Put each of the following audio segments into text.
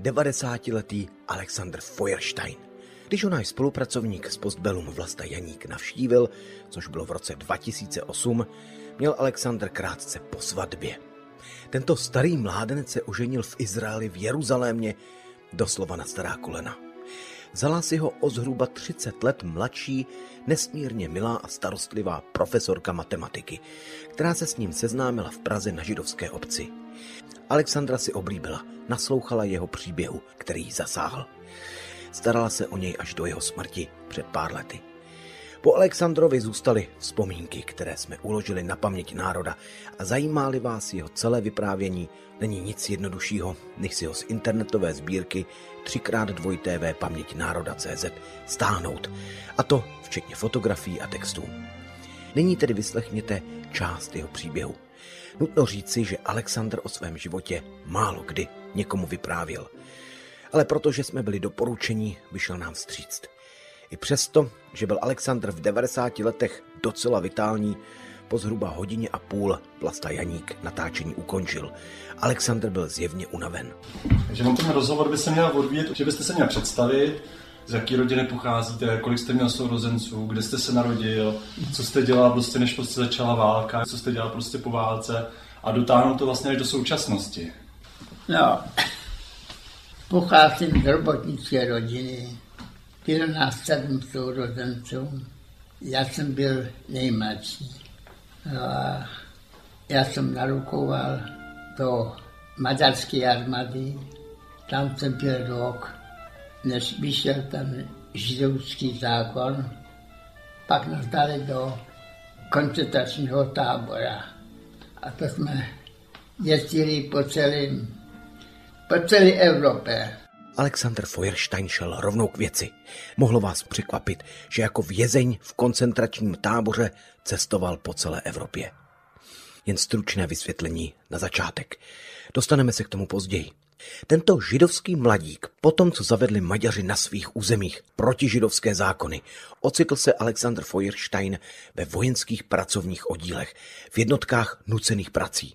90-letý Alexander Feuerstein. Když ho náš spolupracovník z Postbellum Vlasta Janík navštívil, což bylo v roce 2008, měl Alexander krátce po svatbě. Tento starý mládenec se oženil v Izraeli v Jeruzalémě, doslova na stará kolena. Vzala si ho o zhruba 30 let mladší, nesmírně milá a starostlivá profesorka matematiky, která se s ním seznámila v Praze na židovské obci. Alexandra si oblíbila, naslouchala jeho příběhu, který ji zasáhl. Starala se o něj až do jeho smrti před pár lety. Po Alexandrovi zůstaly vzpomínky, které jsme uložili na paměť národa a zajímá vás jeho celé vyprávění, není nic jednoduššího, než si ho z internetové sbírky 3x2tv paměť národa.cz stáhnout, a to včetně fotografií a textů. Nyní tedy vyslechněte část jeho příběhu. Nutno říci, že Alexandr o svém životě málo kdy někomu vyprávěl. Ale protože jsme byli doporučení, vyšel nám vstříct. I přesto, že byl Alexandr v 90 letech docela vitální, po zhruba hodině a půl Plasta Janík natáčení ukončil. Alexandr byl zjevně unaven. Takže vám ten rozhovor by se měl odvíjet, že byste se měl představit, z jaký rodiny pocházíte, kolik jste měl sourozenců, kde jste se narodil, co jste dělal prostě, než prostě začala válka, co jste dělal prostě po válce a dotáhnout to vlastně až do současnosti. No, pocházím z robotnické rodiny. Bylo nás sedm sourozenců. Já jsem byl nejmladší. No a já jsem narukoval do maďarské armády. Tam jsem byl rok než vyšel ten židovský zákon, pak nás dali do koncentračního tábora. A to jsme jezdili po celém, po celé Evropě. Alexander Feuerstein šel rovnou k věci. Mohlo vás překvapit, že jako vězeň v koncentračním táboře cestoval po celé Evropě. Jen stručné vysvětlení na začátek. Dostaneme se k tomu později. Tento židovský mladík, potom co zavedli Maďaři na svých územích protižidovské zákony, ocitl se Alexander Feuerstein ve vojenských pracovních oddílech, v jednotkách nucených prací.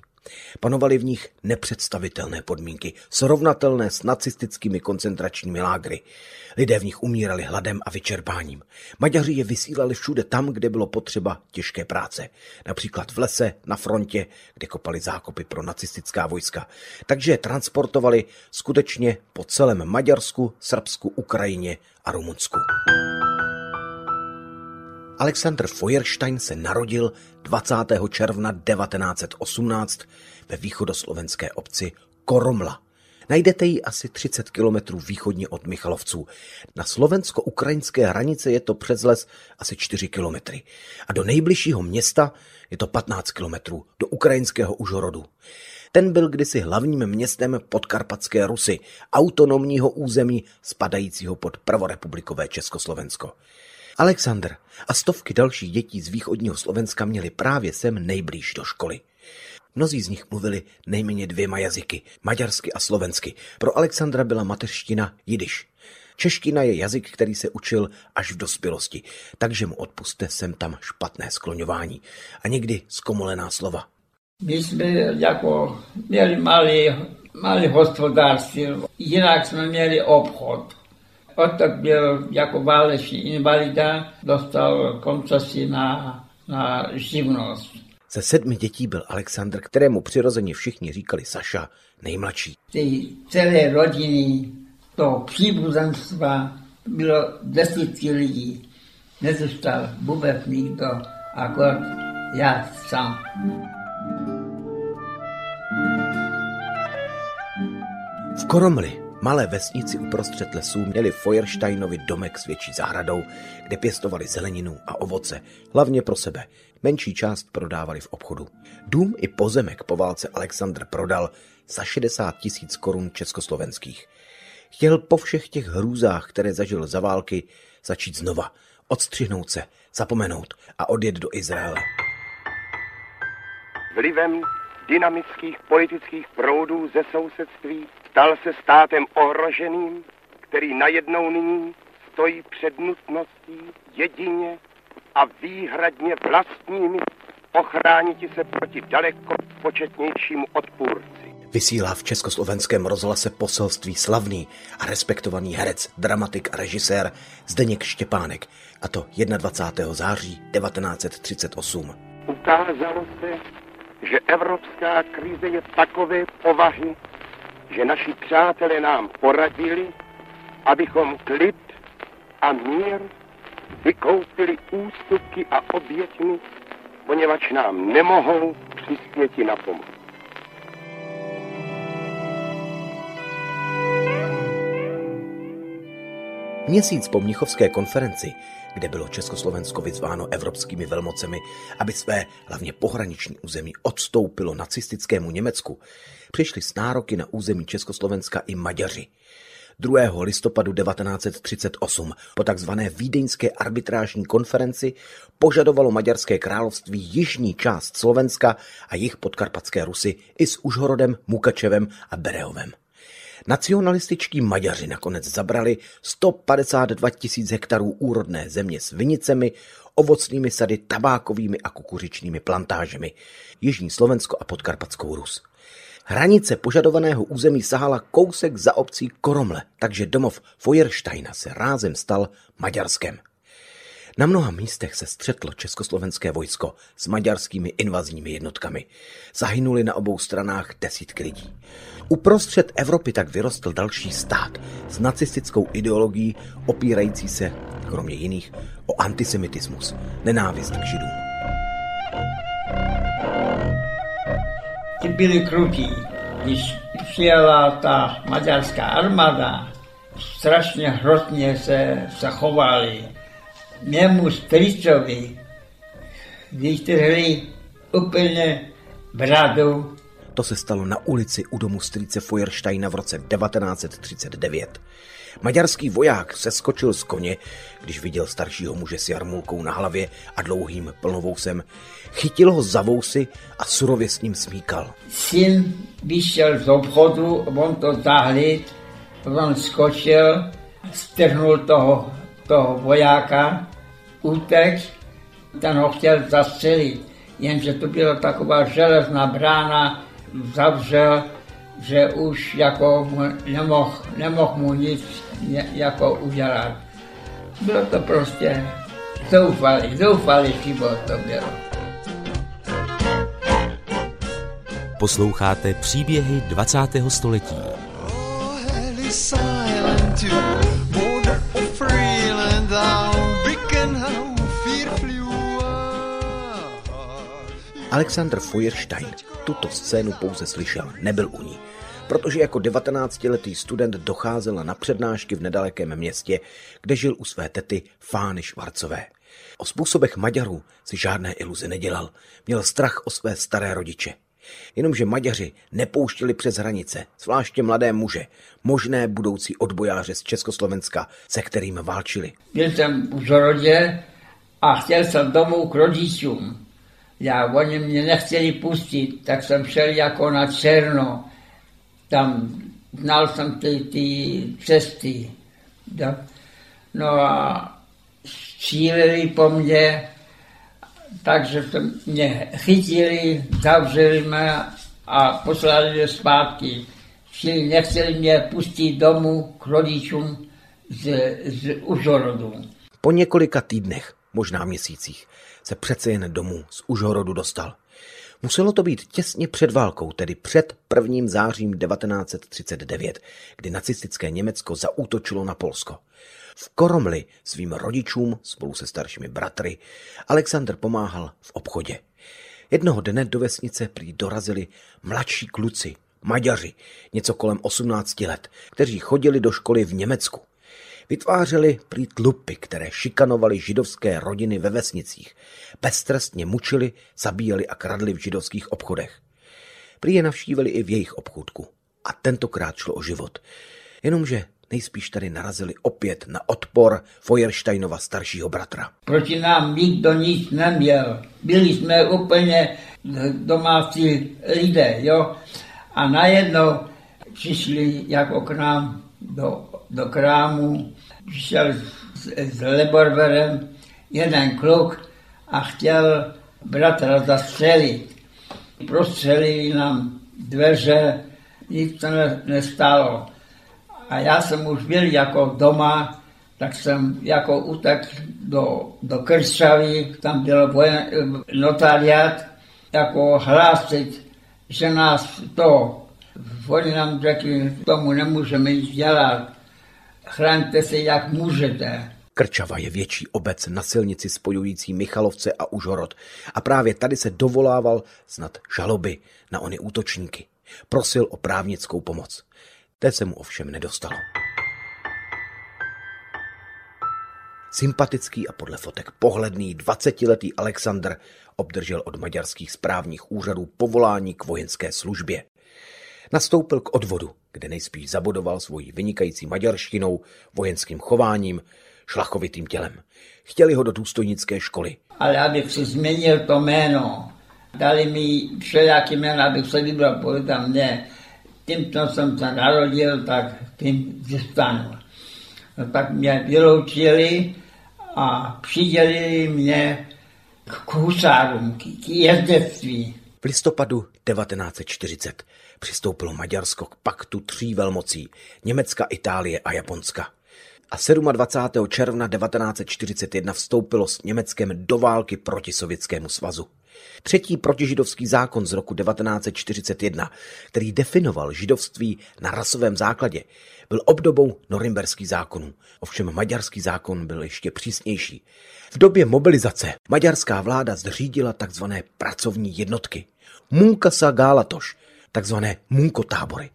Panovaly v nich nepředstavitelné podmínky, srovnatelné s nacistickými koncentračními lágry. Lidé v nich umírali hladem a vyčerpáním. Maďaři je vysílali všude tam, kde bylo potřeba těžké práce. Například v lese, na frontě, kde kopali zákopy pro nacistická vojska. Takže je transportovali skutečně po celém Maďarsku, Srbsku, Ukrajině a Rumunsku. Alexander Feuerstein se narodil 20. června 1918 ve východoslovenské obci Koromla. Najdete ji asi 30 kilometrů východně od Michalovců. Na slovensko-ukrajinské hranice je to přes les asi 4 kilometry. A do nejbližšího města je to 15 kilometrů, do ukrajinského Užhorodu. Ten byl kdysi hlavním městem podkarpatské Rusy, autonomního území spadajícího pod prvorepublikové Československo. Alexandr a stovky dalších dětí z východního Slovenska měli právě sem nejblíž do školy. Mnozí z nich mluvili nejméně dvěma jazyky, maďarsky a slovensky. Pro Alexandra byla mateřština jidiš. Čeština je jazyk, který se učil až v dospělosti, takže mu odpuste sem tam špatné skloňování a někdy zkomolená slova. My jsme jako měli malý, malý hospodářství, jinak jsme měli obchod. Otak byl jako válečný invalida, dostal koncesi na, na živnost. Ze sedmi dětí byl Alexandr, kterému přirozeně všichni říkali Saša, nejmladší. Ty celé rodiny, to příbuzenstva bylo desítky lidí. Nezůstal vůbec nikdo, akorát já sám. V Koromli malé vesnici uprostřed lesů měli Feuersteinovi domek s větší zahradou, kde pěstovali zeleninu a ovoce, hlavně pro sebe. Menší část prodávali v obchodu. Dům i pozemek po válce Alexandr prodal za 60 tisíc korun československých. Chtěl po všech těch hrůzách, které zažil za války, začít znova, odstřihnout se, zapomenout a odjet do Izraele. Vlivem dynamických politických proudů ze sousedství stal se státem ohroženým, který najednou nyní stojí před nutností jedině a výhradně vlastními ochránit se proti daleko početnějšímu odpůrci. Vysílá v československém rozhlase poselství slavný a respektovaný herec, dramatik a režisér Zdeněk Štěpánek, a to 21. září 1938. Ukázalo se, že evropská krize je takové povahy, že naši přátelé nám poradili, abychom klid a mír vykoupili ústupky a oběťmi, poněvadž nám nemohou přispěti na pomoc. Měsíc po Mnichovské konferenci, kde bylo Československo vyzváno evropskými velmocemi, aby své hlavně pohraniční území odstoupilo nacistickému Německu, přišli s nároky na území Československa i Maďaři. 2. listopadu 1938 po tzv. vídeňské arbitrážní konferenci požadovalo Maďarské království jižní část Slovenska a jich podkarpatské Rusy i s Užhorodem, Mukačevem a Berehovem. Nacionalističtí Maďaři nakonec zabrali 152 tisíc hektarů úrodné země s vinicemi, ovocnými sady, tabákovými a kukuřičnými plantážemi, Jižní Slovensko a Podkarpatskou Rus. Hranice požadovaného území sahala kousek za obcí Koromle, takže domov Feuersteina se rázem stal Maďarskem. Na mnoha místech se střetlo československé vojsko s maďarskými invazními jednotkami. Zahynuli na obou stranách desítky lidí. Uprostřed Evropy tak vyrostl další stát s nacistickou ideologií opírající se, kromě jiných, o antisemitismus, nenávist k židům. Ty byli krutí. Když přijela ta maďarská armáda, strašně hrozně se zachovali mému strýcovi vytrhli úplně bradu. To se stalo na ulici u domu strýce Feuersteina v roce 1939. Maďarský voják se skočil z koně, když viděl staršího muže s jarmulkou na hlavě a dlouhým plnovousem. Chytil ho za vousy a surově s ním smíkal. Syn vyšel z obchodu, on to zahlíd, on skočil, strhnul toho toho vojáka, útek, ten ho chtěl zastřelit, jenže to byla taková železná brána, zavřel, že už jako nemohl, nemohl mu nic jako udělat. Bylo to prostě zoufalý, zoufalý život to bylo. Posloucháte příběhy 20. století. Alexander Feuerstein tuto scénu pouze slyšel, nebyl u ní, protože jako 19-letý student docházel na přednášky v nedalekém městě, kde žil u své tety Fány Švarcové. O způsobech Maďarů si žádné iluze nedělal, měl strach o své staré rodiče. Jenomže Maďaři nepouštěli přes hranice, zvláště mladé muže, možné budoucí odbojáře z Československa, se kterým válčili. Byl jsem v rodě a chtěl jsem domů k rodičům. Já, oni mě nechtěli pustit, tak jsem šel jako na černo. Tam znal jsem ty, ty cesty. No a stříleli po mně, takže jsem mě chytili, zavřeli mě a poslali mě zpátky. Čili nechtěli mě pustit domů k rodičům z, z Užhorodu. Po několika týdnech, možná měsících, se přece jen domů z Užhorodu dostal. Muselo to být těsně před válkou, tedy před 1. zářím 1939, kdy nacistické Německo zaútočilo na Polsko. V Koromli svým rodičům spolu se staršími bratry Alexander pomáhal v obchodě. Jednoho dne do vesnice prý dorazili mladší kluci, Maďaři, něco kolem 18 let, kteří chodili do školy v Německu. Vytvářeli prý tlupy, které šikanovali židovské rodiny ve vesnicích. Beztrestně mučili, zabíjeli a kradli v židovských obchodech. Prý je navštívili i v jejich obchůdku. A tentokrát šlo o život. Jenomže nejspíš tady narazili opět na odpor Feuersteinova staršího bratra. Proti nám nikdo nic neměl. Byli jsme úplně domácí lidé, jo. A najednou přišli jako k nám do, do krámu, přišel s, s revolverem jeden kluk a chtěl bratra zastřelit. Prostřelili nám dveře, nic to nestalo. A já jsem už byl jako doma, tak jsem jako utek do, do Kršavy, tam byl vojen, notariát, jako hlásit, že nás to, oni nám řekli, tomu nemůžeme nic dělat, chraňte se jak můžete. Krčava je větší obec na silnici spojující Michalovce a Užhorod a právě tady se dovolával snad žaloby na ony útočníky. Prosil o právnickou pomoc. Té se mu ovšem nedostalo. Sympatický a podle fotek pohledný 20-letý Alexandr obdržel od maďarských správních úřadů povolání k vojenské službě. Nastoupil k odvodu, kde nejspíš zabodoval svojí vynikající maďarštinou, vojenským chováním, šlachovitým tělem. Chtěli ho do důstojnické školy. Ale abych si změnil to jméno, dali mi všelijaký jméno, abych se vybral, tam ne, tím, co jsem se narodil, tak tím zůstanu. No, tak mě vyloučili a přidělili mě k husárům, k jezdectví. V listopadu 1940 přistoupilo Maďarsko k paktu tří velmocí Německa, Itálie a Japonska. A 27. června 1941 vstoupilo s Německem do války proti Sovětskému svazu. Třetí protižidovský zákon z roku 1941, který definoval židovství na rasovém základě, byl obdobou norimberských zákonů. Ovšem maďarský zákon byl ještě přísnější. V době mobilizace maďarská vláda zřídila tzv. pracovní jednotky. Munkasa Gálatoš, tzv. munkotábory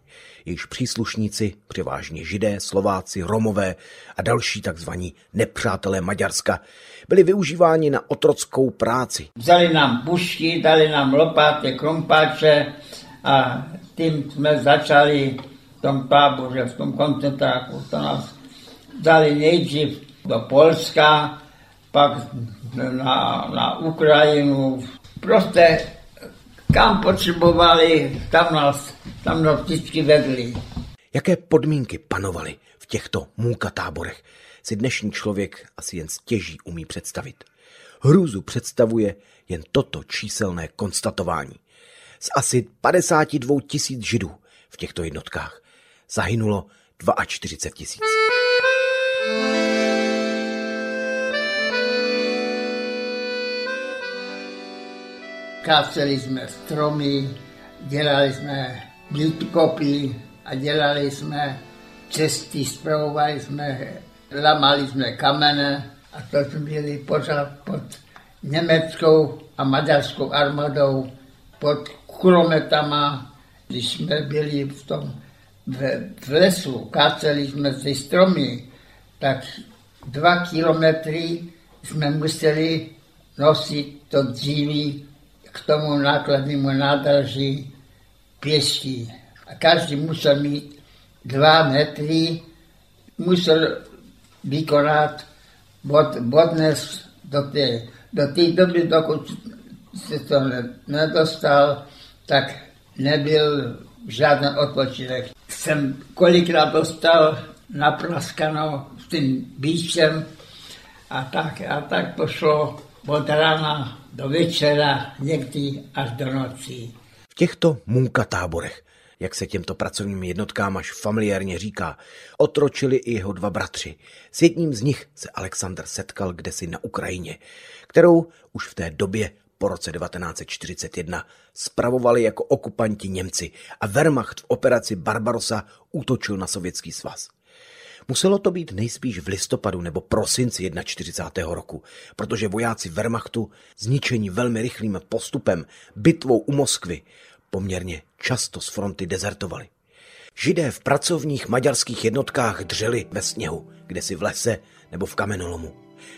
jejichž příslušníci, převážně židé, Slováci, Romové a další tzv. nepřátelé Maďarska, byli využíváni na otrockou práci. Vzali nám pušky, dali nám lopaty, krompáče a tím jsme začali v tom táboře, v tom koncentráku. To nás dali nejdřív do Polska, pak na, na Ukrajinu. Prostě kam potřebovali, tam nás, tam nás vždycky vedli. Jaké podmínky panovaly v těchto můka táborech, si dnešní člověk asi jen stěží umí představit. Hrůzu představuje jen toto číselné konstatování. Z asi 52 tisíc židů v těchto jednotkách zahynulo 42 tisíc. Káceli jsme stromy, dělali jsme blítkopy a dělali jsme cesty, zpravovali jsme, lamali jsme kamene a to jsme byli pořád pod německou a maďarskou armádou, pod kulometama, když jsme byli v tom v, v lesu, káceli jsme ty stromy, tak dva kilometry jsme museli nosit to dříví k tomu nákladnému nádraží pěstí. A každý musel mít dva metry, musel vykonat bod, bodnes do té, do té doby, dokud se to nedostal, tak nebyl žádný odpočinek. Jsem kolikrát dostal napraskano s tím bíčem a tak, a tak pošlo od rána do večera, někdy až do noci. V těchto munka táborech, jak se těmto pracovním jednotkám až familiárně říká, otročili i jeho dva bratři. S jedním z nich se Alexandr setkal kdesi na Ukrajině, kterou už v té době po roce 1941 spravovali jako okupanti Němci a Wehrmacht v operaci Barbarossa útočil na Sovětský svaz. Muselo to být nejspíš v listopadu nebo prosinci 41. roku, protože vojáci Wehrmachtu, zničení velmi rychlým postupem, bitvou u Moskvy, poměrně často z fronty dezertovali. Židé v pracovních maďarských jednotkách dřeli ve sněhu, kde si v lese nebo v kamenolomu.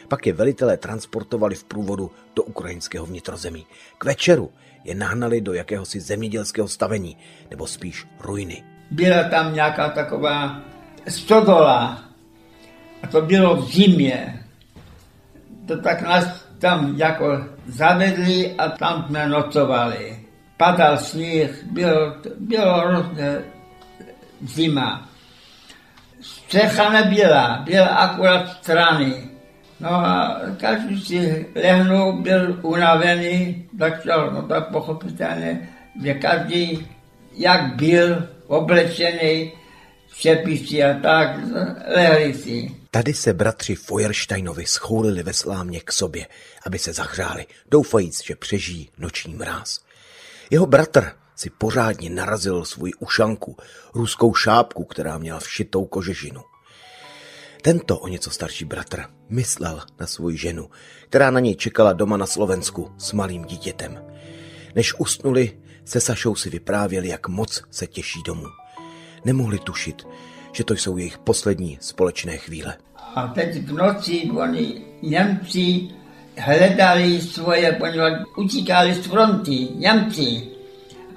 Pak je velitelé transportovali v průvodu do ukrajinského vnitrozemí. K večeru je nahnali do jakéhosi zemědělského stavení, nebo spíš ruiny. Byla tam nějaká taková stodola. A to bylo v zimě. To tak nás tam jako zavedli a tam jsme nocovali. Padal sníh, bylo, bylo hrozně zima. Střecha nebyla, byla akurát strany. No a každý si lehnul, byl unavený, začal, no tak pochopitelně, že každý, jak byl oblečený, čepici a tak, lehli si. Tady se bratři Feuersteinovi schoulili ve slámě k sobě, aby se zahřáli, doufajíc, že přežijí noční mráz. Jeho bratr si pořádně narazil svůj ušanku, ruskou šápku, která měla všitou kožežinu. Tento o něco starší bratr myslel na svou ženu, která na něj čekala doma na Slovensku s malým dítětem. Než usnuli, se Sašou si vyprávěli, jak moc se těší domů. Nemohli tušit, že to jsou jejich poslední společné chvíle. A teď v noci oni Němci hledali svoje, poněvadž utíkali z fronty, Němci.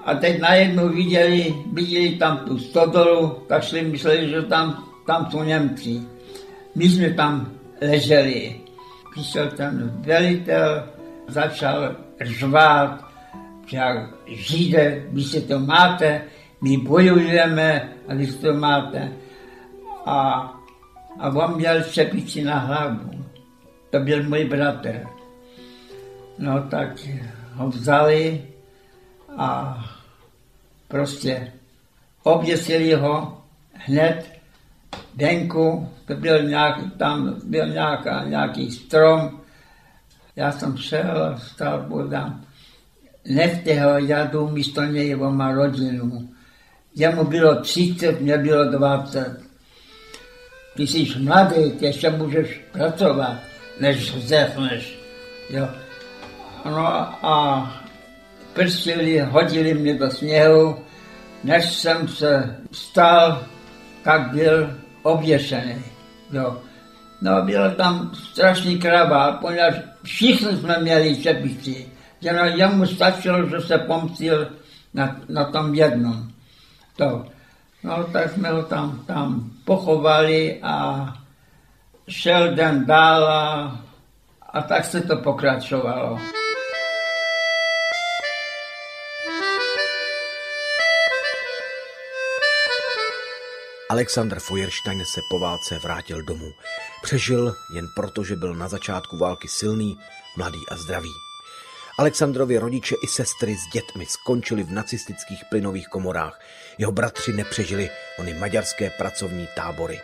A teď najednou viděli, viděli tam tu stodolu, tak šli mysleli, že tam, tam jsou Němci. My jsme tam leželi. Přišel ten velitel, začal řvát, že Žide, vy si to máte, my bojujeme a si to máte. A, a on měl čepici na hlavu. To byl můj bratr. No tak ho vzali a prostě oběsili ho hned venku, to byl nějaký, tam byl nějaká, nějaký strom. Já jsem šel stál bodám. Nechte ho, já jdu místo něj, on má rodinu. Jemu bylo 30, mě bylo 20. Ty jsi mladý, ty ještě můžeš pracovat, než zdechneš. Jo. No a prstili, hodili mě do sněhu, než jsem se stal, tak byl oběšený. Jo. No byl tam strašný krava, poněvadž všichni jsme měli čepici. Že no, jemu stačilo, že se pomstil na, na tom jednom. To. No tak jsme ho tam, tam pochovali a šel den dál a, a tak se to pokračovalo. Alexander Feuerstein se po válce vrátil domů. Přežil jen proto, že byl na začátku války silný, mladý a zdravý. Alexandrovi rodiče i sestry s dětmi skončili v nacistických plynových komorách. Jeho bratři nepřežili ony maďarské pracovní tábory.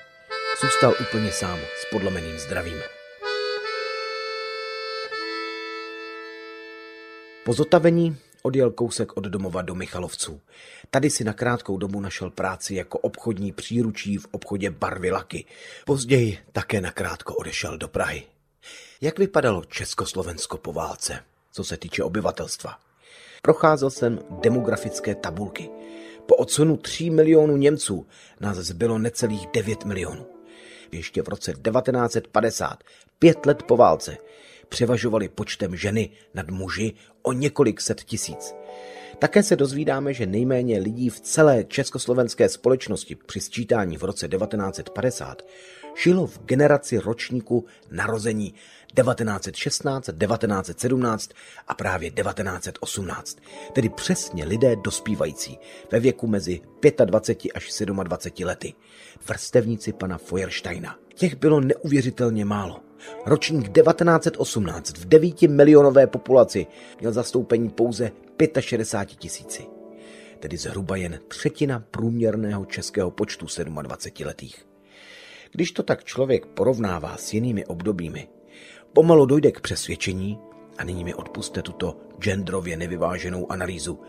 Zůstal úplně sám s podlomeným zdravím. Po zotavení odjel kousek od domova do Michalovců. Tady si na krátkou dobu našel práci jako obchodní příručí v obchodě Barvy Laky. Později také nakrátko odešel do Prahy. Jak vypadalo Československo po válce, co se týče obyvatelstva? Procházel jsem demografické tabulky. Po odsunu 3 milionů Němců nás zbylo necelých 9 milionů. Ještě v roce 1950, pět let po válce, převažovali počtem ženy nad muži o několik set tisíc. Také se dozvídáme, že nejméně lidí v celé československé společnosti při sčítání v roce 1950 žilo v generaci ročníku narození 1916, 1917 a právě 1918, tedy přesně lidé dospívající ve věku mezi 25 až 27 lety, vrstevníci pana Feuersteina. Těch bylo neuvěřitelně málo. Ročník 1918 v 9 milionové populaci měl zastoupení pouze 65 tisíci, tedy zhruba jen třetina průměrného českého počtu 27 letých. Když to tak člověk porovnává s jinými obdobími, pomalu dojde k přesvědčení, a nyní mi odpuste tuto genderově nevyváženou analýzu,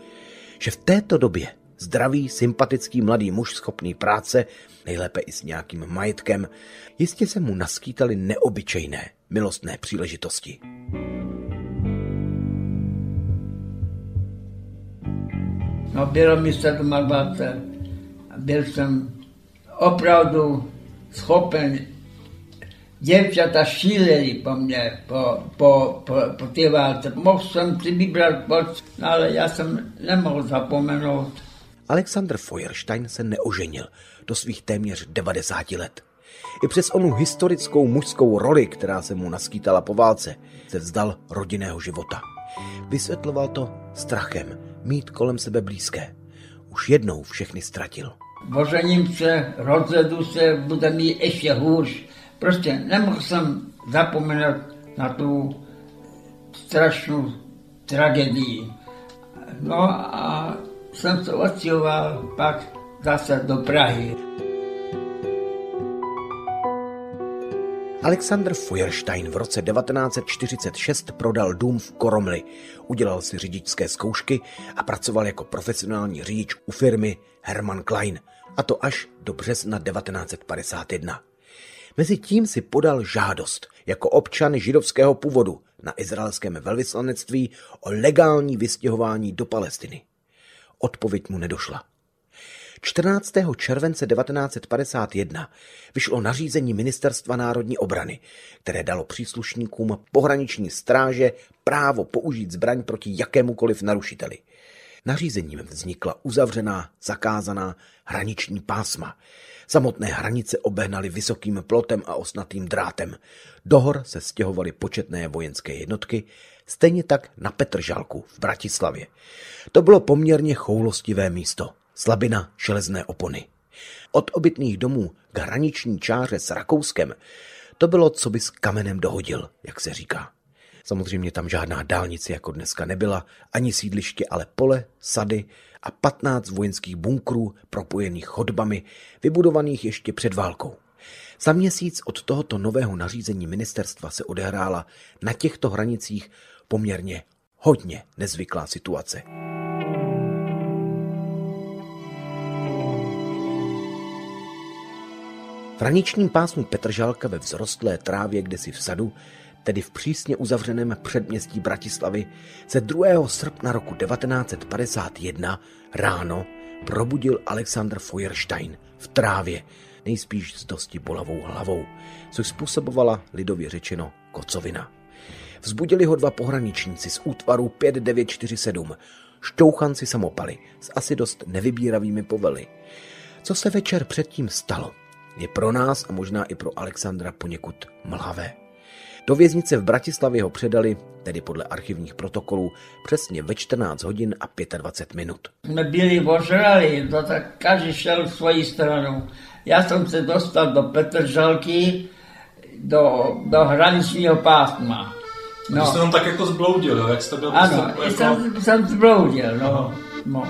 že v této době zdravý, sympatický mladý muž schopný práce, nejlépe i s nějakým majetkem, jistě se mu naskýtaly neobyčejné, milostné příležitosti. No bylo mi 27. Byl jsem opravdu schopen děvčata šíleli po mně, po, po, po, po té válce. Mohl jsem si vybrat, ale já jsem nemohl zapomenout Alexander Feuerstein se neoženil do svých téměř 90 let. I přes onu historickou mužskou roli, která se mu naskýtala po válce, se vzdal rodinného života. Vysvětloval to strachem mít kolem sebe blízké. Už jednou všechny ztratil. Ožením se, rozvedu se, bude mi ještě hůř. Prostě nemohl jsem zapomenout na tu strašnou tragédii. No a jsem se odstěhoval pak zase do Prahy. Alexander Feuerstein v roce 1946 prodal dům v Koromli, udělal si řidičské zkoušky a pracoval jako profesionální řidič u firmy Hermann Klein, a to až do března 1951. Mezitím si podal žádost jako občan židovského původu na izraelském velvyslanectví o legální vystěhování do Palestiny. Odpověď mu nedošla. 14. července 1951 vyšlo nařízení Ministerstva národní obrany, které dalo příslušníkům pohraniční stráže právo použít zbraň proti jakémukoliv narušiteli. Nařízením vznikla uzavřená, zakázaná hraniční pásma. Samotné hranice obehnaly vysokým plotem a osnatým drátem. Do hor se stěhovaly početné vojenské jednotky, stejně tak na Petržalku v Bratislavě. To bylo poměrně choulostivé místo slabina železné opony. Od obytných domů k hraniční čáře s Rakouskem to bylo, co bys kamenem dohodil, jak se říká. Samozřejmě tam žádná dálnice jako dneska nebyla, ani sídliště, ale pole, sady a 15 vojenských bunkrů propojených chodbami, vybudovaných ještě před válkou. Za měsíc od tohoto nového nařízení ministerstva se odehrála na těchto hranicích poměrně hodně nezvyklá situace. V hraničním pásmu Petržalka ve vzrostlé trávě kdesi v sadu, tedy v přísně uzavřeném předměstí Bratislavy, se 2. srpna roku 1951 ráno probudil Alexander Feuerstein v trávě, nejspíš s dosti bolavou hlavou, což způsobovala lidově řečeno kocovina. Vzbudili ho dva pohraničníci z útvaru 5947, šťouchanci samopaly s asi dost nevybíravými povely. Co se večer předtím stalo, je pro nás a možná i pro Alexandra poněkud mlavé. Do věznice v Bratislavě ho předali, tedy podle archivních protokolů, přesně ve 14 hodin a 25 minut. Jsme byli ožrali, to tak každý šel svojí stranou. Já jsem se dostal do Petržalky, do, do hraničního pásma. No. Jste tam tak jako zbloudil, jo? jak jste byl Ano, jako... jsem, jsem zbloudil, no. no.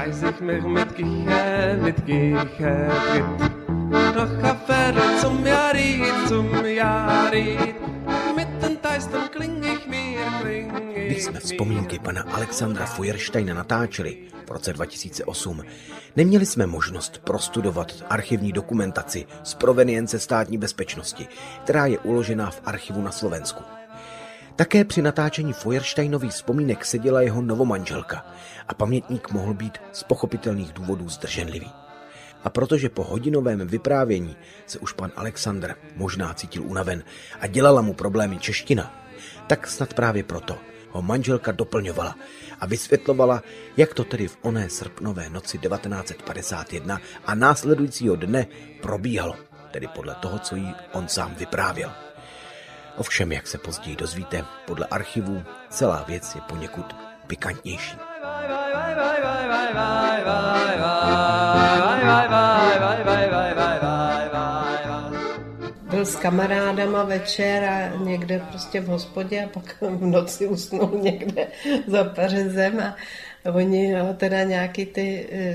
Reis ich mich mit Giche tritt Nach Affäre zum zum Když jsme vzpomínky pana Alexandra Feuersteina natáčeli v roce 2008, neměli jsme možnost prostudovat archivní dokumentaci z provenience státní bezpečnosti, která je uložená v archivu na Slovensku. Také při natáčení Feuersteinových vzpomínek seděla jeho novomanželka a pamětník mohl být z pochopitelných důvodů zdrženlivý. A protože po hodinovém vyprávění se už pan Alexandr možná cítil unaven a dělala mu problémy čeština, tak snad právě proto ho manželka doplňovala a vysvětlovala, jak to tedy v oné srpnové noci 1951 a následujícího dne probíhalo, tedy podle toho, co jí on sám vyprávěl. Ovšem, jak se později dozvíte, podle archivů celá věc je poněkud pikantnější. Byl s kamarádama večer a někde prostě v hospodě a pak v noci usnul někde za pařezem a oni ho teda nějaký ty e,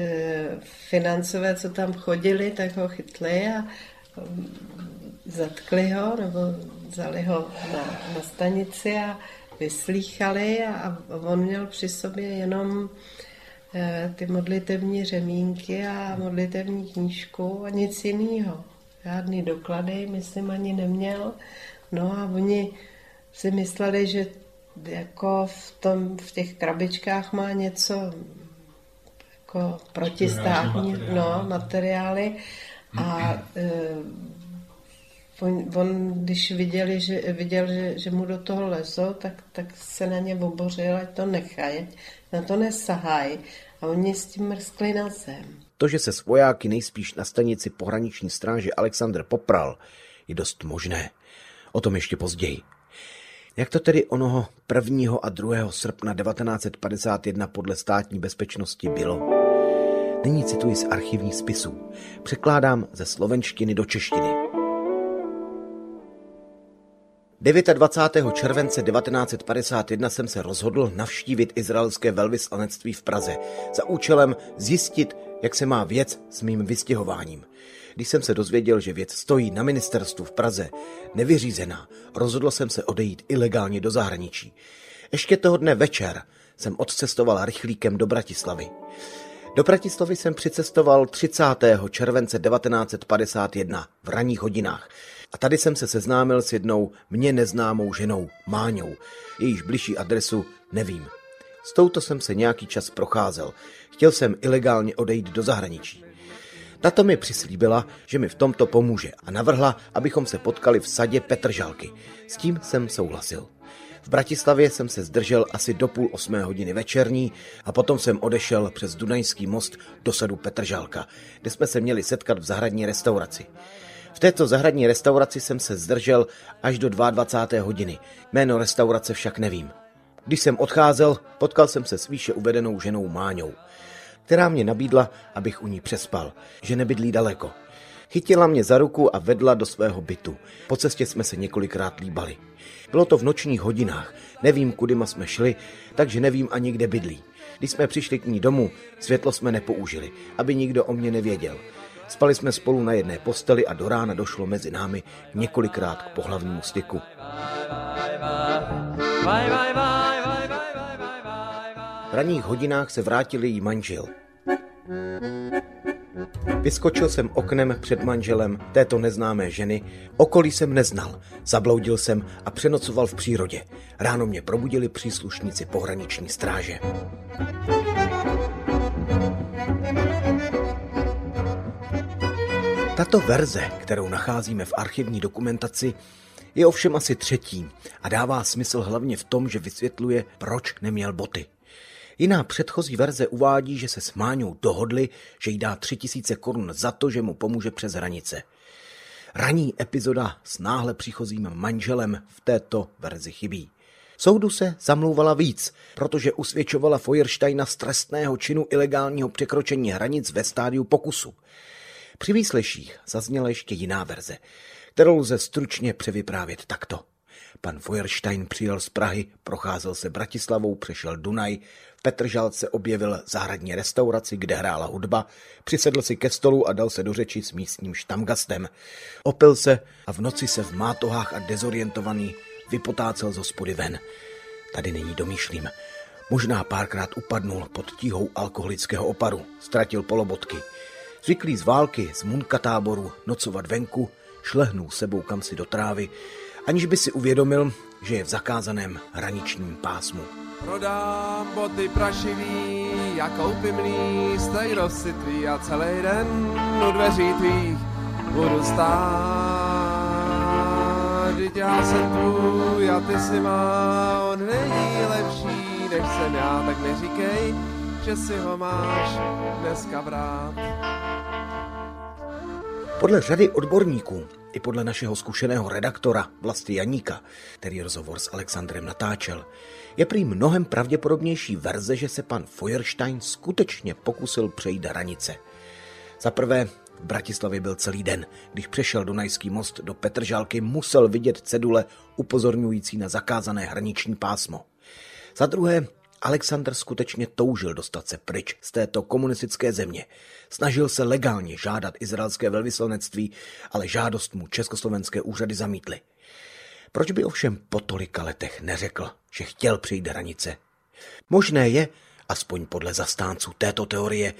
financové, co tam chodili, tak ho chytli a zatkli ho nebo vzali ho na, na stanici a vyslýchali a, a on měl při sobě jenom ty modlitevní řemínky a modlitevní knížku a nic jiného. Žádný doklady, myslím, ani neměl. No a oni si mysleli, že jako v, tom, v těch krabičkách má něco jako protistátní no, materiály a e, on, on, když viděli, že, viděl, že, že mu do toho lezo, tak, tak se na ně obořil, ať to nechají, na to nesahají. A oni s tím mrskli na zem. To, že se s vojáky nejspíš na stanici pohraniční stráže Alexandr popral, je dost možné. O tom ještě později. Jak to tedy onoho 1. a 2. srpna 1951 podle státní bezpečnosti bylo? Nyní cituji z archivních spisů. Překládám ze slovenštiny do češtiny. 29. července 1951 jsem se rozhodl navštívit izraelské velvyslanectví v Praze za účelem zjistit, jak se má věc s mým vystěhováním. Když jsem se dozvěděl, že věc stojí na ministerstvu v Praze nevyřízená, rozhodl jsem se odejít ilegálně do zahraničí. Ještě toho dne večer jsem odcestoval rychlíkem do Bratislavy. Do Bratislavy jsem přicestoval 30. července 1951 v ranních hodinách a tady jsem se seznámil s jednou mně neznámou ženou, Máňou. Jejíž bližší adresu nevím. S touto jsem se nějaký čas procházel. Chtěl jsem ilegálně odejít do zahraničí. Tato mi přislíbila, že mi v tomto pomůže a navrhla, abychom se potkali v sadě Petržalky. S tím jsem souhlasil. V Bratislavě jsem se zdržel asi do půl osmé hodiny večerní a potom jsem odešel přes Dunajský most do sadu Petržalka, kde jsme se měli setkat v zahradní restauraci. V této zahradní restauraci jsem se zdržel až do 22. hodiny. Jméno restaurace však nevím. Když jsem odcházel, potkal jsem se s výše uvedenou ženou Máňou, která mě nabídla, abych u ní přespal, že nebydlí daleko. Chytila mě za ruku a vedla do svého bytu. Po cestě jsme se několikrát líbali. Bylo to v nočních hodinách, nevím, kudyma jsme šli, takže nevím ani, kde bydlí. Když jsme přišli k ní domů, světlo jsme nepoužili, aby nikdo o mě nevěděl. Spali jsme spolu na jedné posteli a do rána došlo mezi námi několikrát k pohlavnímu styku. V ranních hodinách se vrátil její manžel. Vyskočil jsem oknem před manželem této neznámé ženy, okolí jsem neznal, zabloudil jsem a přenocoval v přírodě. Ráno mě probudili příslušníci pohraniční stráže. Tato verze, kterou nacházíme v archivní dokumentaci, je ovšem asi třetí a dává smysl hlavně v tom, že vysvětluje, proč neměl boty. Jiná předchozí verze uvádí, že se s Máňou dohodli, že jí dá tři tisíce korun za to, že mu pomůže přes hranice. Raní epizoda s náhle příchozím manželem v této verzi chybí. Soudu se zamlouvala víc, protože usvědčovala Feuersteina z trestného činu ilegálního překročení hranic ve stádiu pokusu. Při výsleších zazněla ještě jiná verze, kterou lze stručně převyprávět takto. Pan Feuerstein přijel z Prahy, procházel se Bratislavou, přešel Dunaj, v Petržalce objevil zahradní restauraci, kde hrála hudba, přisedl si ke stolu a dal se do řeči s místním štamgastem. Opil se a v noci se v mátohách a dezorientovaný vypotácel z hospody ven. Tady není domýšlím. Možná párkrát upadnul pod tíhou alkoholického oparu, ztratil polobotky. Zvyklý z války, z munka táboru, nocovat venku, šlehnul sebou kamsi do trávy, aniž by si uvědomil, že je v zakázaném hraničním pásmu. Prodám boty prašivý a koupím lístek do sitví a celý den u dveří tvých budu stát. Vždyť já jsem tvůj a ty si má, on není lepší než jsem já, tak mi říkej, že si ho máš dneska brát. Podle řady odborníků i podle našeho zkušeného redaktora Vlasty Janíka, který rozhovor s Alexandrem natáčel, je prý mnohem pravděpodobnější verze, že se pan Feuerstein skutečně pokusil přejít hranice. Za prvé, v Bratislavě byl celý den. Když přešel Dunajský most do Petržálky, musel vidět cedule upozorňující na zakázané hraniční pásmo. Za druhé, Alexander skutečně toužil dostat se pryč z této komunistické země. Snažil se legálně žádat izraelské velvyslanectví, ale žádost mu československé úřady zamítly. Proč by ovšem po tolika letech neřekl, že chtěl přejít hranice? Možné je, aspoň podle zastánců této teorie,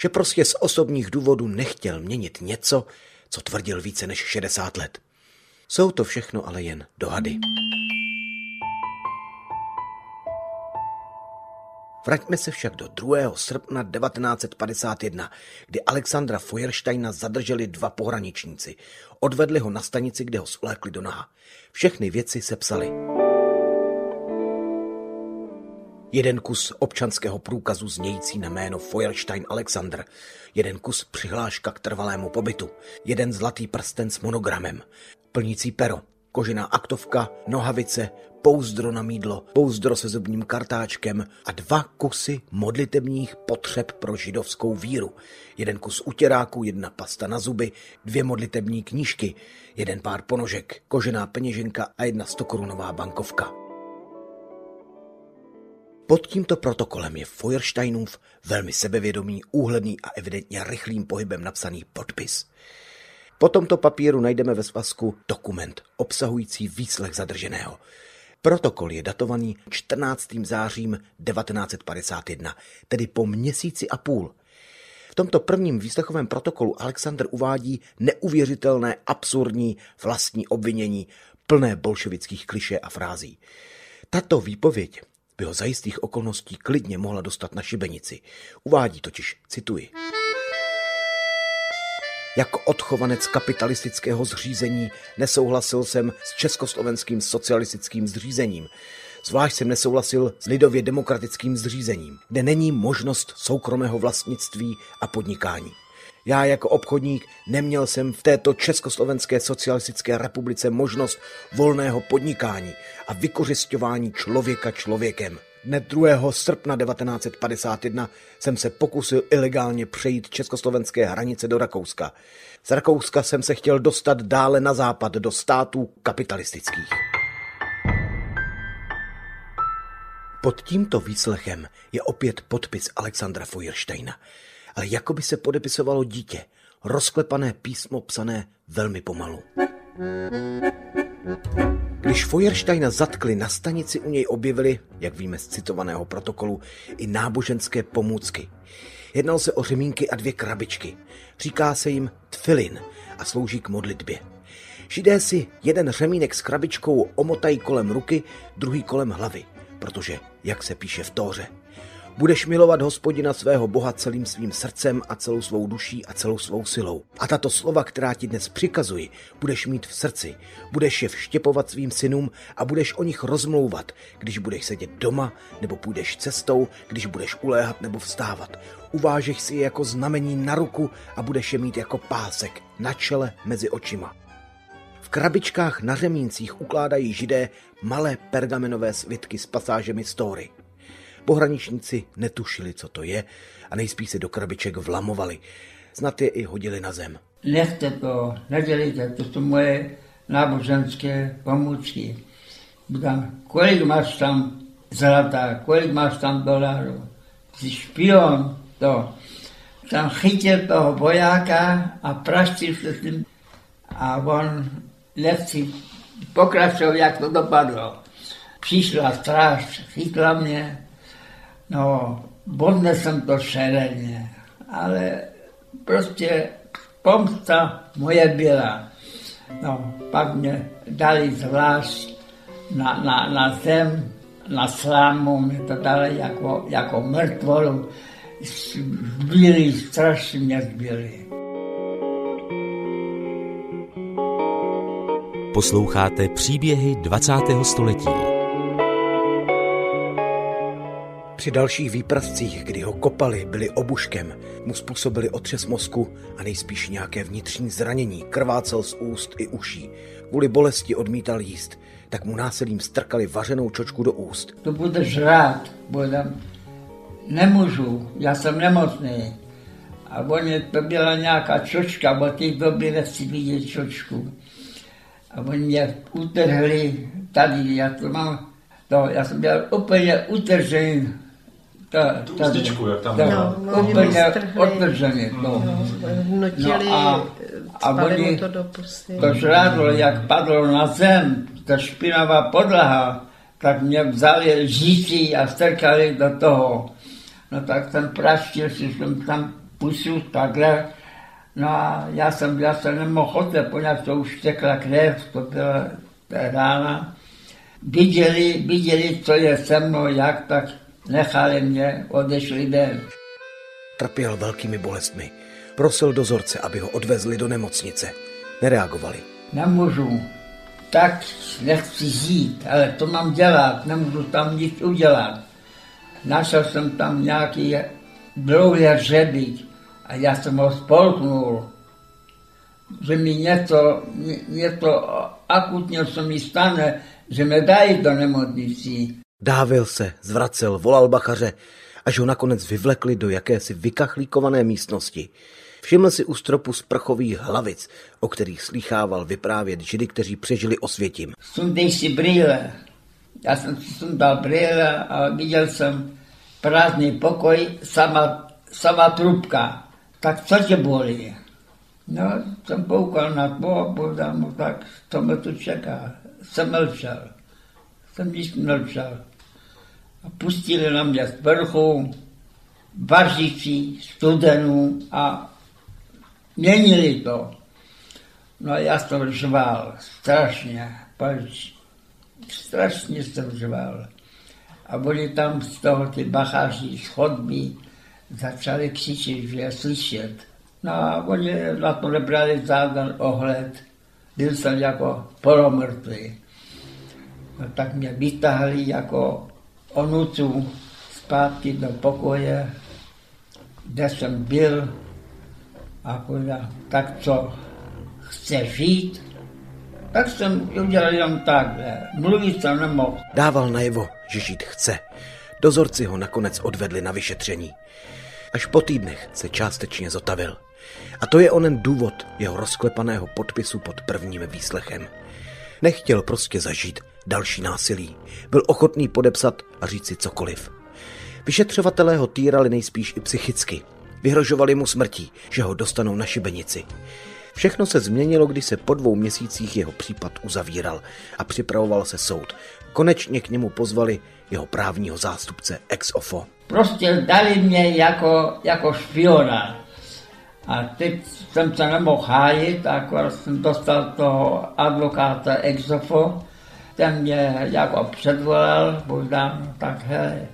že prostě z osobních důvodů nechtěl měnit něco, co tvrdil více než 60 let. Jsou to všechno ale jen dohady. Vraťme se však do 2. srpna 1951, kdy Alexandra Feuersteina zadrželi dva pohraničníci. Odvedli ho na stanici, kde ho svlékli do naha. Všechny věci se psali. jeden kus občanského průkazu znějící na jméno Feuerstein Alexander, jeden kus přihláška k trvalému pobytu, jeden zlatý prsten s monogramem, plnící pero, kožená aktovka, nohavice, pouzdro na mídlo, pouzdro se zubním kartáčkem a dva kusy modlitebních potřeb pro židovskou víru. Jeden kus utěráku, jedna pasta na zuby, dvě modlitební knížky, jeden pár ponožek, kožená peněženka a jedna stokorunová bankovka. Pod tímto protokolem je Feuersteinův velmi sebevědomý, úhledný a evidentně rychlým pohybem napsaný podpis. Po tomto papíru najdeme ve svazku dokument obsahující výslech zadrženého. Protokol je datovaný 14. zářím 1951, tedy po měsíci a půl. V tomto prvním výslechovém protokolu Alexander uvádí neuvěřitelné, absurdní vlastní obvinění, plné bolševických kliše a frází. Tato výpověď by ho za jistých okolností klidně mohla dostat na šibenici. Uvádí totiž, cituji. Jako odchovanec kapitalistického zřízení nesouhlasil jsem s československým socialistickým zřízením. Zvlášť jsem nesouhlasil s lidově demokratickým zřízením, kde není možnost soukromého vlastnictví a podnikání. Já jako obchodník neměl jsem v této Československé socialistické republice možnost volného podnikání a vykořišťování člověka člověkem. Dne 2. srpna 1951 jsem se pokusil ilegálně přejít československé hranice do Rakouska. Z Rakouska jsem se chtěl dostat dále na západ do států kapitalistických. Pod tímto výslechem je opět podpis Alexandra Feuersteina, ale jako by se podepisovalo dítě, rozklepané písmo psané velmi pomalu. Když Feuersteina zatkli, na stanici u něj objevili, jak víme z citovaného protokolu, i náboženské pomůcky. Jednal se o řemínky a dvě krabičky. Říká se jim tfilin a slouží k modlitbě. Židé si jeden řemínek s krabičkou omotají kolem ruky, druhý kolem hlavy, protože, jak se píše v Tóře, Budeš milovat hospodina svého Boha celým svým srdcem a celou svou duší a celou svou silou. A tato slova, která ti dnes přikazuji, budeš mít v srdci. Budeš je vštěpovat svým synům a budeš o nich rozmlouvat, když budeš sedět doma nebo půjdeš cestou, když budeš uléhat nebo vstávat. Uvážeš si je jako znamení na ruku a budeš je mít jako pásek na čele mezi očima. V krabičkách na řemíncích ukládají židé malé pergamenové svitky s pasážemi story. Pohraničníci netušili, co to je a nejspíš se do krabiček vlamovali. Snad je i hodili na zem. Nechte to, nedělejte, to jsou moje náboženské pomůcky. Budám, kolik máš tam zlata, kolik máš tam dolarů. Jsi špion, to. Tam chytil toho vojáka a praštil se s tím a on nechci pokračoval, jak to dopadlo. Přišla stráž, chytla mě, No, bodne jsem to šereně, ale prostě pomsta moje byla. No, pak mě dali zvlášť na, na, na zem, na slámu, mě to dali jako, jako mrtvolu. Zbyli, strašně mě zbyli. Posloucháte příběhy 20. století. Při dalších výpravcích, kdy ho kopali, byli obuškem, mu způsobili otřes mozku a nejspíš nějaké vnitřní zranění, krvácel z úst i uší. Kvůli bolesti odmítal jíst, tak mu násilím strkali vařenou čočku do úst. To budeš rád, budem. Nemůžu, já jsem nemocný. A oni, to byla nějaká čočka, bo těch doby nechci vidět čočku. A oni mě utrhli tady, já to mám, to, já jsem byl úplně utržený ta, tu úzdičku, jak tam no, no, úplně odtržený. No. No, no a, a oni to do pusty. To žrádlo, jak padlo na zem, ta špinavá podlaha, tak mě vzali lžíci a strkali do toho. No tak ten praštil si jsem tam pustil takhle. No a já jsem, já jsem nemohl chodit, poněvadž to už tekla krev, to byla rána. Viděli, viděli, co je se mnou, jak, tak Nechali mě, odešli den. Trpěl velkými bolestmi. Prosil dozorce, aby ho odvezli do nemocnice. Nereagovali. Nemůžu. Tak nechci žít, ale to mám dělat, nemůžu tam nic udělat. našel jsem tam nějaký dlouhý hřebík a já jsem ho spolknul, že mi něco, něco akutně se mi stane, že mě dají do nemocnici. Dávil se, zvracel, volal bachaře, až ho nakonec vyvlekli do jakési vykachlíkované místnosti. Všiml si u stropu sprchových hlavic, o kterých slýchával vyprávět židy, kteří přežili osvětím. Sundej si brýle. Já jsem si sundal brýle a viděl jsem prázdný pokoj, sama, sama trubka. Tak co tě bolí? No, jsem poukal na to a povedal mu, tak to mě tu čeká. Jsem mlčel. Jsem nic mlčel. A pustili na mě z vrchu, vařící, studenou a měnili to. No a já jsem řval strašně, pač, strašně jsem řval. A byli tam z toho ty bacháři z chodby, začali křičet, že je slyšet. No a oni na to nebrali žádný ohled. Byl jsem jako polomrtvý. No, tak mě vytáhli jako onucu zpátky do pokoje, kde jsem byl. A povedal, tak co, chce žít? Tak jsem udělal jenom takhle. Mluvit jsem nemohl. Dával najevo, že žít chce. Dozorci ho nakonec odvedli na vyšetření. Až po týdnech se částečně zotavil. A to je onen důvod jeho rozklepaného podpisu pod prvním výslechem. Nechtěl prostě zažít další násilí. Byl ochotný podepsat a říct si cokoliv. Vyšetřovatelé ho týrali nejspíš i psychicky. Vyhrožovali mu smrtí, že ho dostanou na šibenici. Všechno se změnilo, když se po dvou měsících jeho případ uzavíral a připravoval se soud. Konečně k němu pozvali jeho právního zástupce ex ofo. Prostě dali mě jako, jako špiona. A teď jsem se nemohl hájit, akorát jsem dostal toho advokáta ex ofo, ten mě jako předvolal, povídám, tak hele,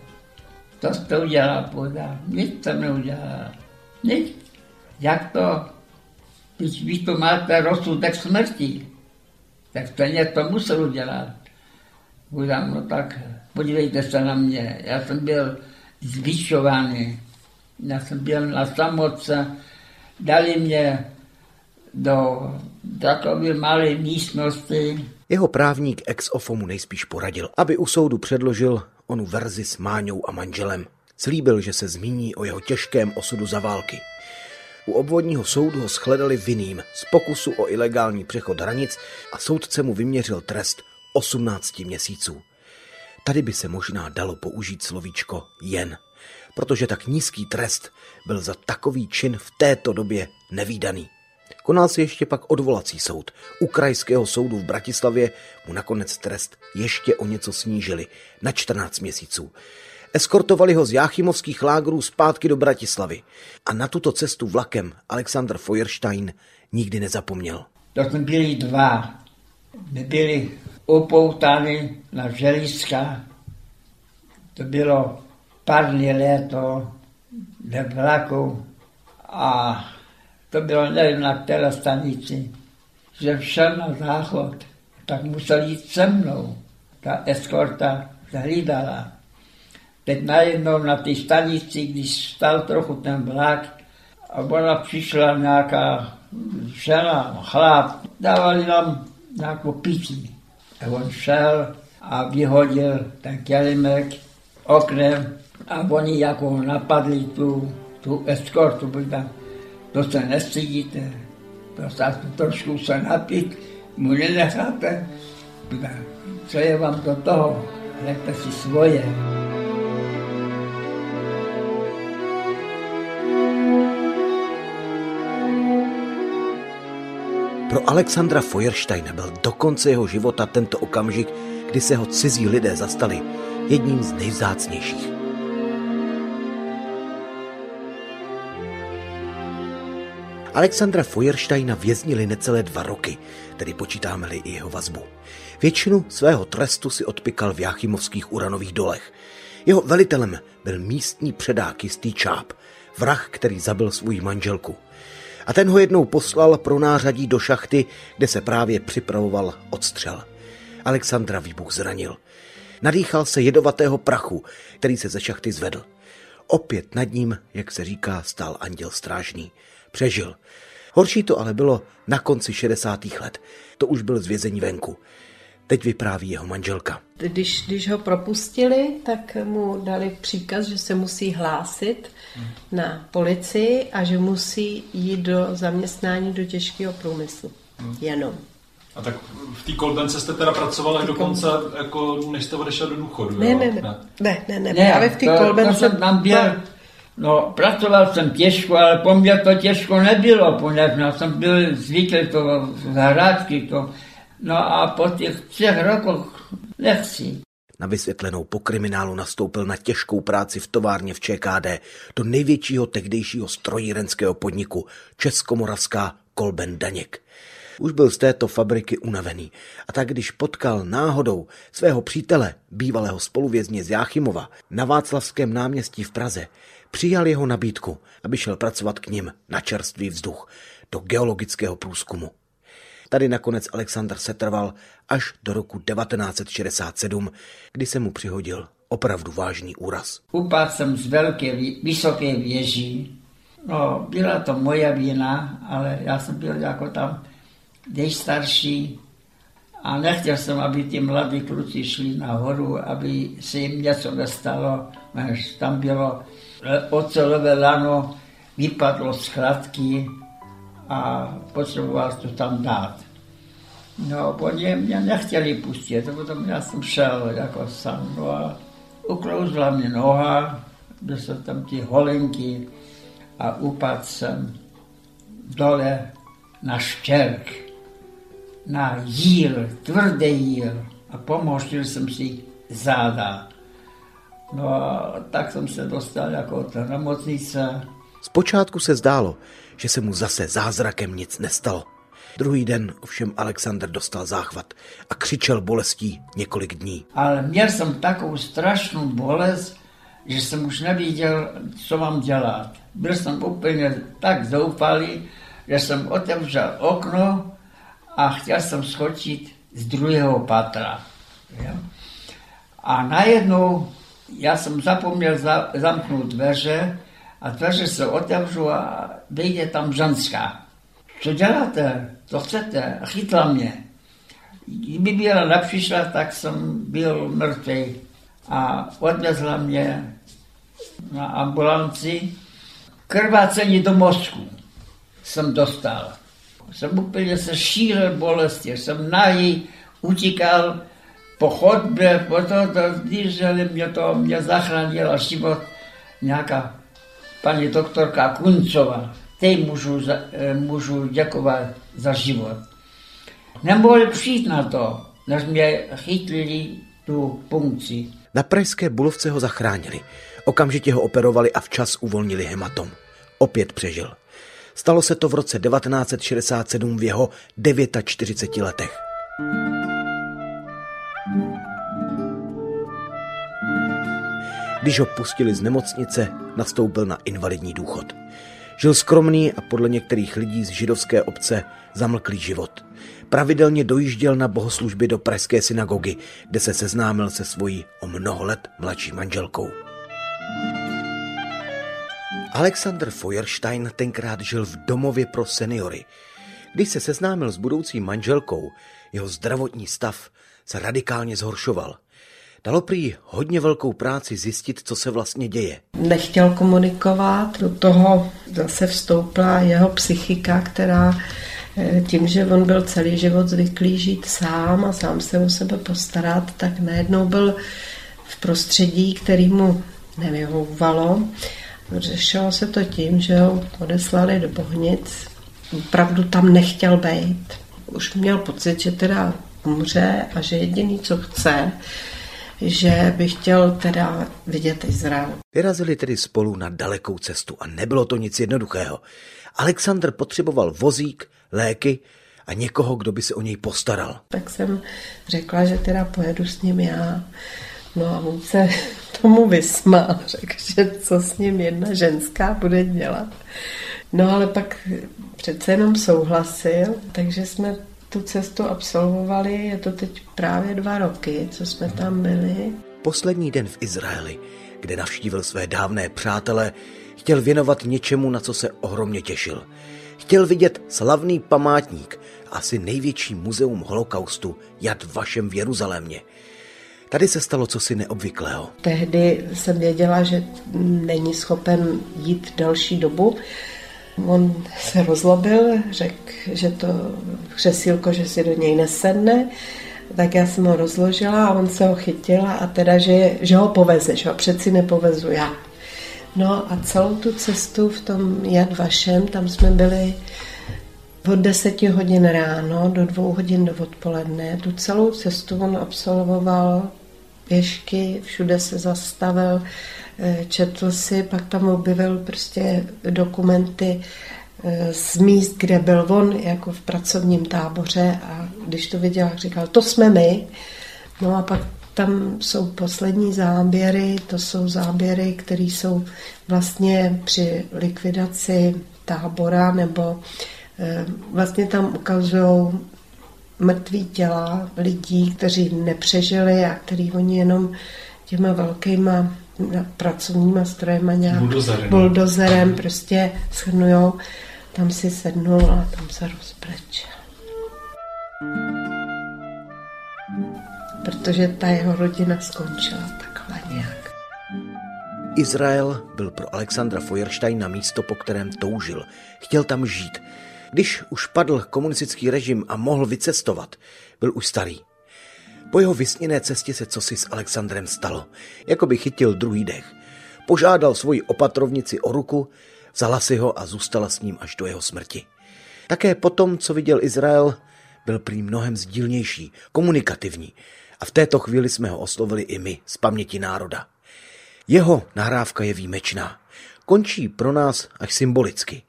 to jste udělal, povídám, nic jsem neudělal, nic. Jak to, když vy to máte rozsudek smrti, tak stejně to musel udělat. Povídám, no tak podívejte se na mě, já jsem byl zvyšovaný, já jsem byl na samotce, dali mě do takové malé místnosti, Jeho právník ex mu nejspíš poradil, aby u soudu předložil onu verzi s Máňou a manželem. Slíbil, že se zmíní o jeho těžkém osudu za války. U obvodního soudu ho shledali vinným z pokusu o ilegální přechod hranic a soudce mu vyměřil trest 18 měsíců. Tady by se možná dalo použít slovíčko jen, protože tak nízký trest byl za takový čin v této době nevýdaný. Konal se ještě pak odvolací soud. U krajského soudu v Bratislavě mu nakonec trest ještě o něco snížili na 14 měsíců. Eskortovali ho z jáchymovských lágrů zpátky do Bratislavy a na tuto cestu vlakem Alexander Feuerstein nikdy nezapomněl. To jsme byli dva. My byli upoutány na želízka. To bylo pární léto ve vlaku a to bylo nevím na které stanici, že všel na záchod, tak musel jít se mnou. Ta eskorta zahlídala. Teď najednou na té stanici, když stal trochu ten vlak, a ona přišla nějaká žena, chlap, dávali nám nějakou pití. A on šel a vyhodil ten kelimek oknem a oni jako napadli tu, tu eskortu, tam to se nestydíte, se trošku se napít, mu nenecháte, co je vám do toho, nechte si svoje. Pro Alexandra Feuersteina byl do konce jeho života tento okamžik, kdy se ho cizí lidé zastali, jedním z nejvzácnějších. Alexandra Feuersteina věznili necelé dva roky, tedy počítáme-li i jeho vazbu. Většinu svého trestu si odpikal v Jáchymovských uranových dolech. Jeho velitelem byl místní předák jistý Čáp, vrah, který zabil svou manželku. A ten ho jednou poslal pro nářadí do šachty, kde se právě připravoval odstřel. Alexandra výbuch zranil. Nadýchal se jedovatého prachu, který se ze šachty zvedl. Opět nad ním, jak se říká, stál anděl strážný. Přežil. Horší to ale bylo na konci 60. let. To už byl z vězení venku. Teď vypráví jeho manželka. Když, když ho propustili, tak mu dali příkaz, že se musí hlásit na policii a že musí jít do zaměstnání do těžkého průmyslu. Jenom. A tak v té kolbence jste teda pracoval až dokonce, jako než jste odešel do důchodu, Ne, jo? ne, ne, ne, ne, ne, Ne, právě v té to, to kolbence. jsem tam byl, no, pracoval jsem těžko, ale po mně to těžko nebylo, poněvadž já jsem byl zvyklý to z hrádky, to, no a po těch třech rokoch nechci. Na vysvětlenou po kriminálu nastoupil na těžkou práci v továrně v ČKD do největšího tehdejšího strojírenského podniku Českomoravská Kolben Daněk. Už byl z této fabriky unavený a tak když potkal náhodou svého přítele, bývalého spoluvězně z Jáchymova, na Václavském náměstí v Praze, přijal jeho nabídku, aby šel pracovat k ním na čerstvý vzduch do geologického průzkumu. Tady nakonec Alexander setrval až do roku 1967, kdy se mu přihodil opravdu vážný úraz. Upadl jsem z velké, vy- vysoké věži. No, byla to moje vina, ale já jsem byl jako tam nejstarší a nechtěl jsem, aby ty mladí kluci šli nahoru, aby se jim něco nestalo. Tam bylo ocelové lano, vypadlo z chladky a potřeboval to tam dát. No, oni mě nechtěli pustit, potom já jsem šel jako sám. No a uklouzla mě noha, byl jsem tam ty holenky a upadl jsem dole na štěrk, na jíl, tvrdý jíl a pomožil jsem si záda. No a tak jsem se dostal jako do nemocnice. Zpočátku se zdálo, že se mu zase zázrakem nic nestalo. Druhý den ovšem Alexander dostal záchvat a křičel bolestí několik dní. Ale měl jsem takovou strašnou bolest, že jsem už nevěděl, co mám dělat. Byl jsem úplně tak zoufalý, že jsem otevřel okno a chtěl jsem skočit z druhého patra. Jo? A najednou já jsem zapomněl za, zamknout dveře a dveře se otevřou a vyjde tam ženská. Co děláte? Co chcete? Chytla mě. Kdyby byla nepřišla, tak jsem byl mrtvý. A odvezla mě na ambulanci. Krvácení do mozku jsem dostal. Jsem úplně se šířil bolesti. Jsem nahý, utíkal po chodbě, po to, to drželi mě to, mě zachránila život nějaká paní doktorka Kuncová. Tej můžu, za, eh, můžu děkovat za život. Nemohli přijít na to, než mě chytili tu punkci. Na pražské Bulovce ho zachránili. Okamžitě ho operovali a včas uvolnili hematom. Opět přežil. Stalo se to v roce 1967 v jeho 49 letech. Když ho pustili z nemocnice, nastoupil na invalidní důchod. Žil skromný a podle některých lidí z židovské obce zamlklý život. Pravidelně dojížděl na bohoslužby do pražské synagogy, kde se seznámil se svojí o mnoho let mladší manželkou. Alexander Feuerstein tenkrát žil v domově pro seniory. Když se seznámil s budoucí manželkou, jeho zdravotní stav se radikálně zhoršoval. Dalo prý hodně velkou práci zjistit, co se vlastně děje. Nechtěl komunikovat, do toho zase vstoupila jeho psychika, která eh, tím, že on byl celý život zvyklý žít sám a sám se o sebe postarat, tak najednou byl v prostředí, který mu nevyhovovalo. Řešilo se to tím, že ho odeslali do Bohnic. Opravdu tam nechtěl být. Už měl pocit, že teda umře a že jediný, co chce, že by chtěl teda vidět Izrael. Vyrazili tedy spolu na dalekou cestu a nebylo to nic jednoduchého. Alexandr potřeboval vozík, léky a někoho, kdo by se o něj postaral. Tak jsem řekla, že teda pojedu s ním já. No a on se tomu vysmál, řekl, že co s ním jedna ženská bude dělat. No ale pak přece jenom souhlasil, takže jsme tu cestu absolvovali, je to teď právě dva roky, co jsme tam byli. Poslední den v Izraeli, kde navštívil své dávné přátele, chtěl věnovat něčemu, na co se ohromně těšil. Chtěl vidět slavný památník, asi největší muzeum holokaustu Jad Vašem v Jeruzalémě. Tady se stalo cosi neobvyklého. Tehdy jsem věděla, že není schopen jít další dobu. On se rozlobil, řekl, že to křesílko, že si do něj nesedne, tak já jsem ho rozložila a on se ho chytil a teda, že, že ho poveze, že ho přeci nepovezu já. No a celou tu cestu v tom Jad Vašem, tam jsme byli od deseti hodin ráno do dvou hodin do odpoledne. Tu celou cestu on absolvoval pěšky, všude se zastavil, četl si, pak tam objevil prostě dokumenty eh, z míst, kde byl on jako v pracovním táboře a když to viděl, říkal, to jsme my. No a pak tam jsou poslední záběry, to jsou záběry, které jsou vlastně při likvidaci tábora nebo eh, vlastně tam ukazují mrtvý těla lidí, kteří nepřežili a který oni jenom těma velkýma pracovníma strojema nějak buldozerem, buldozerem prostě shrnujou. Tam si sednul a tam se rozbrečel. Protože ta jeho rodina skončila takhle nějak. Izrael byl pro Alexandra Feuersteina místo, po kterém toužil. Chtěl tam žít. Když už padl komunistický režim a mohl vycestovat, byl už starý. Po jeho vysněné cestě se cosi s Alexandrem stalo, jako by chytil druhý dech. Požádal svoji opatrovnici o ruku, vzala si ho a zůstala s ním až do jeho smrti. Také potom, co viděl Izrael, byl prý mnohem sdílnější, komunikativní a v této chvíli jsme ho oslovili i my z paměti národa. Jeho nahrávka je výjimečná. Končí pro nás až symbolicky.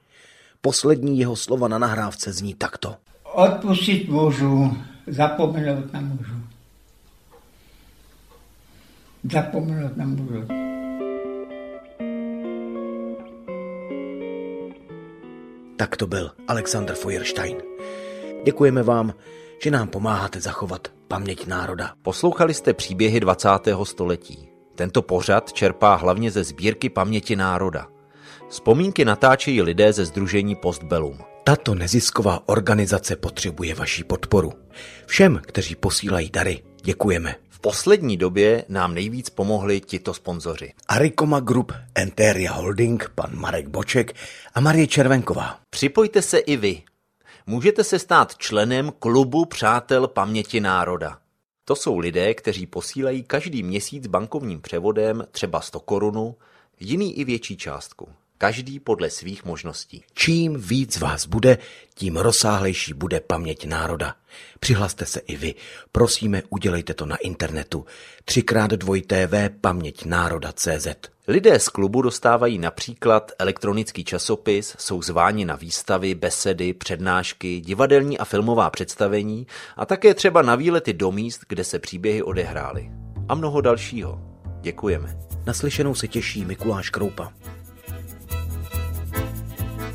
Poslední jeho slova na nahrávce zní takto. Odpustit můžu, zapomenout nemůžu. Zapomenout nemůžu. Tak to byl Alexander Feuerstein. Děkujeme vám, že nám pomáháte zachovat paměť národa. Poslouchali jste příběhy 20. století. Tento pořad čerpá hlavně ze sbírky paměti národa. Vzpomínky natáčejí lidé ze Združení Postbellum. Tato nezisková organizace potřebuje vaši podporu. Všem, kteří posílají dary, děkujeme. V poslední době nám nejvíc pomohli tito sponzoři. Arikoma Group, Enteria Holding, pan Marek Boček a Marie Červenková. Připojte se i vy. Můžete se stát členem klubu Přátel paměti národa. To jsou lidé, kteří posílají každý měsíc bankovním převodem třeba 100 korunu, jiný i větší částku. Každý podle svých možností. Čím víc vás bude, tím rozsáhlejší bude paměť národa. Přihlaste se i vy. Prosíme, udělejte to na internetu. Třikrát dvoj TV paměť národa CZ. Lidé z klubu dostávají například elektronický časopis, jsou zváni na výstavy, besedy, přednášky, divadelní a filmová představení a také třeba na výlety do míst, kde se příběhy odehrály. A mnoho dalšího. Děkujeme. Naslyšenou se těší Mikuláš Kroupa.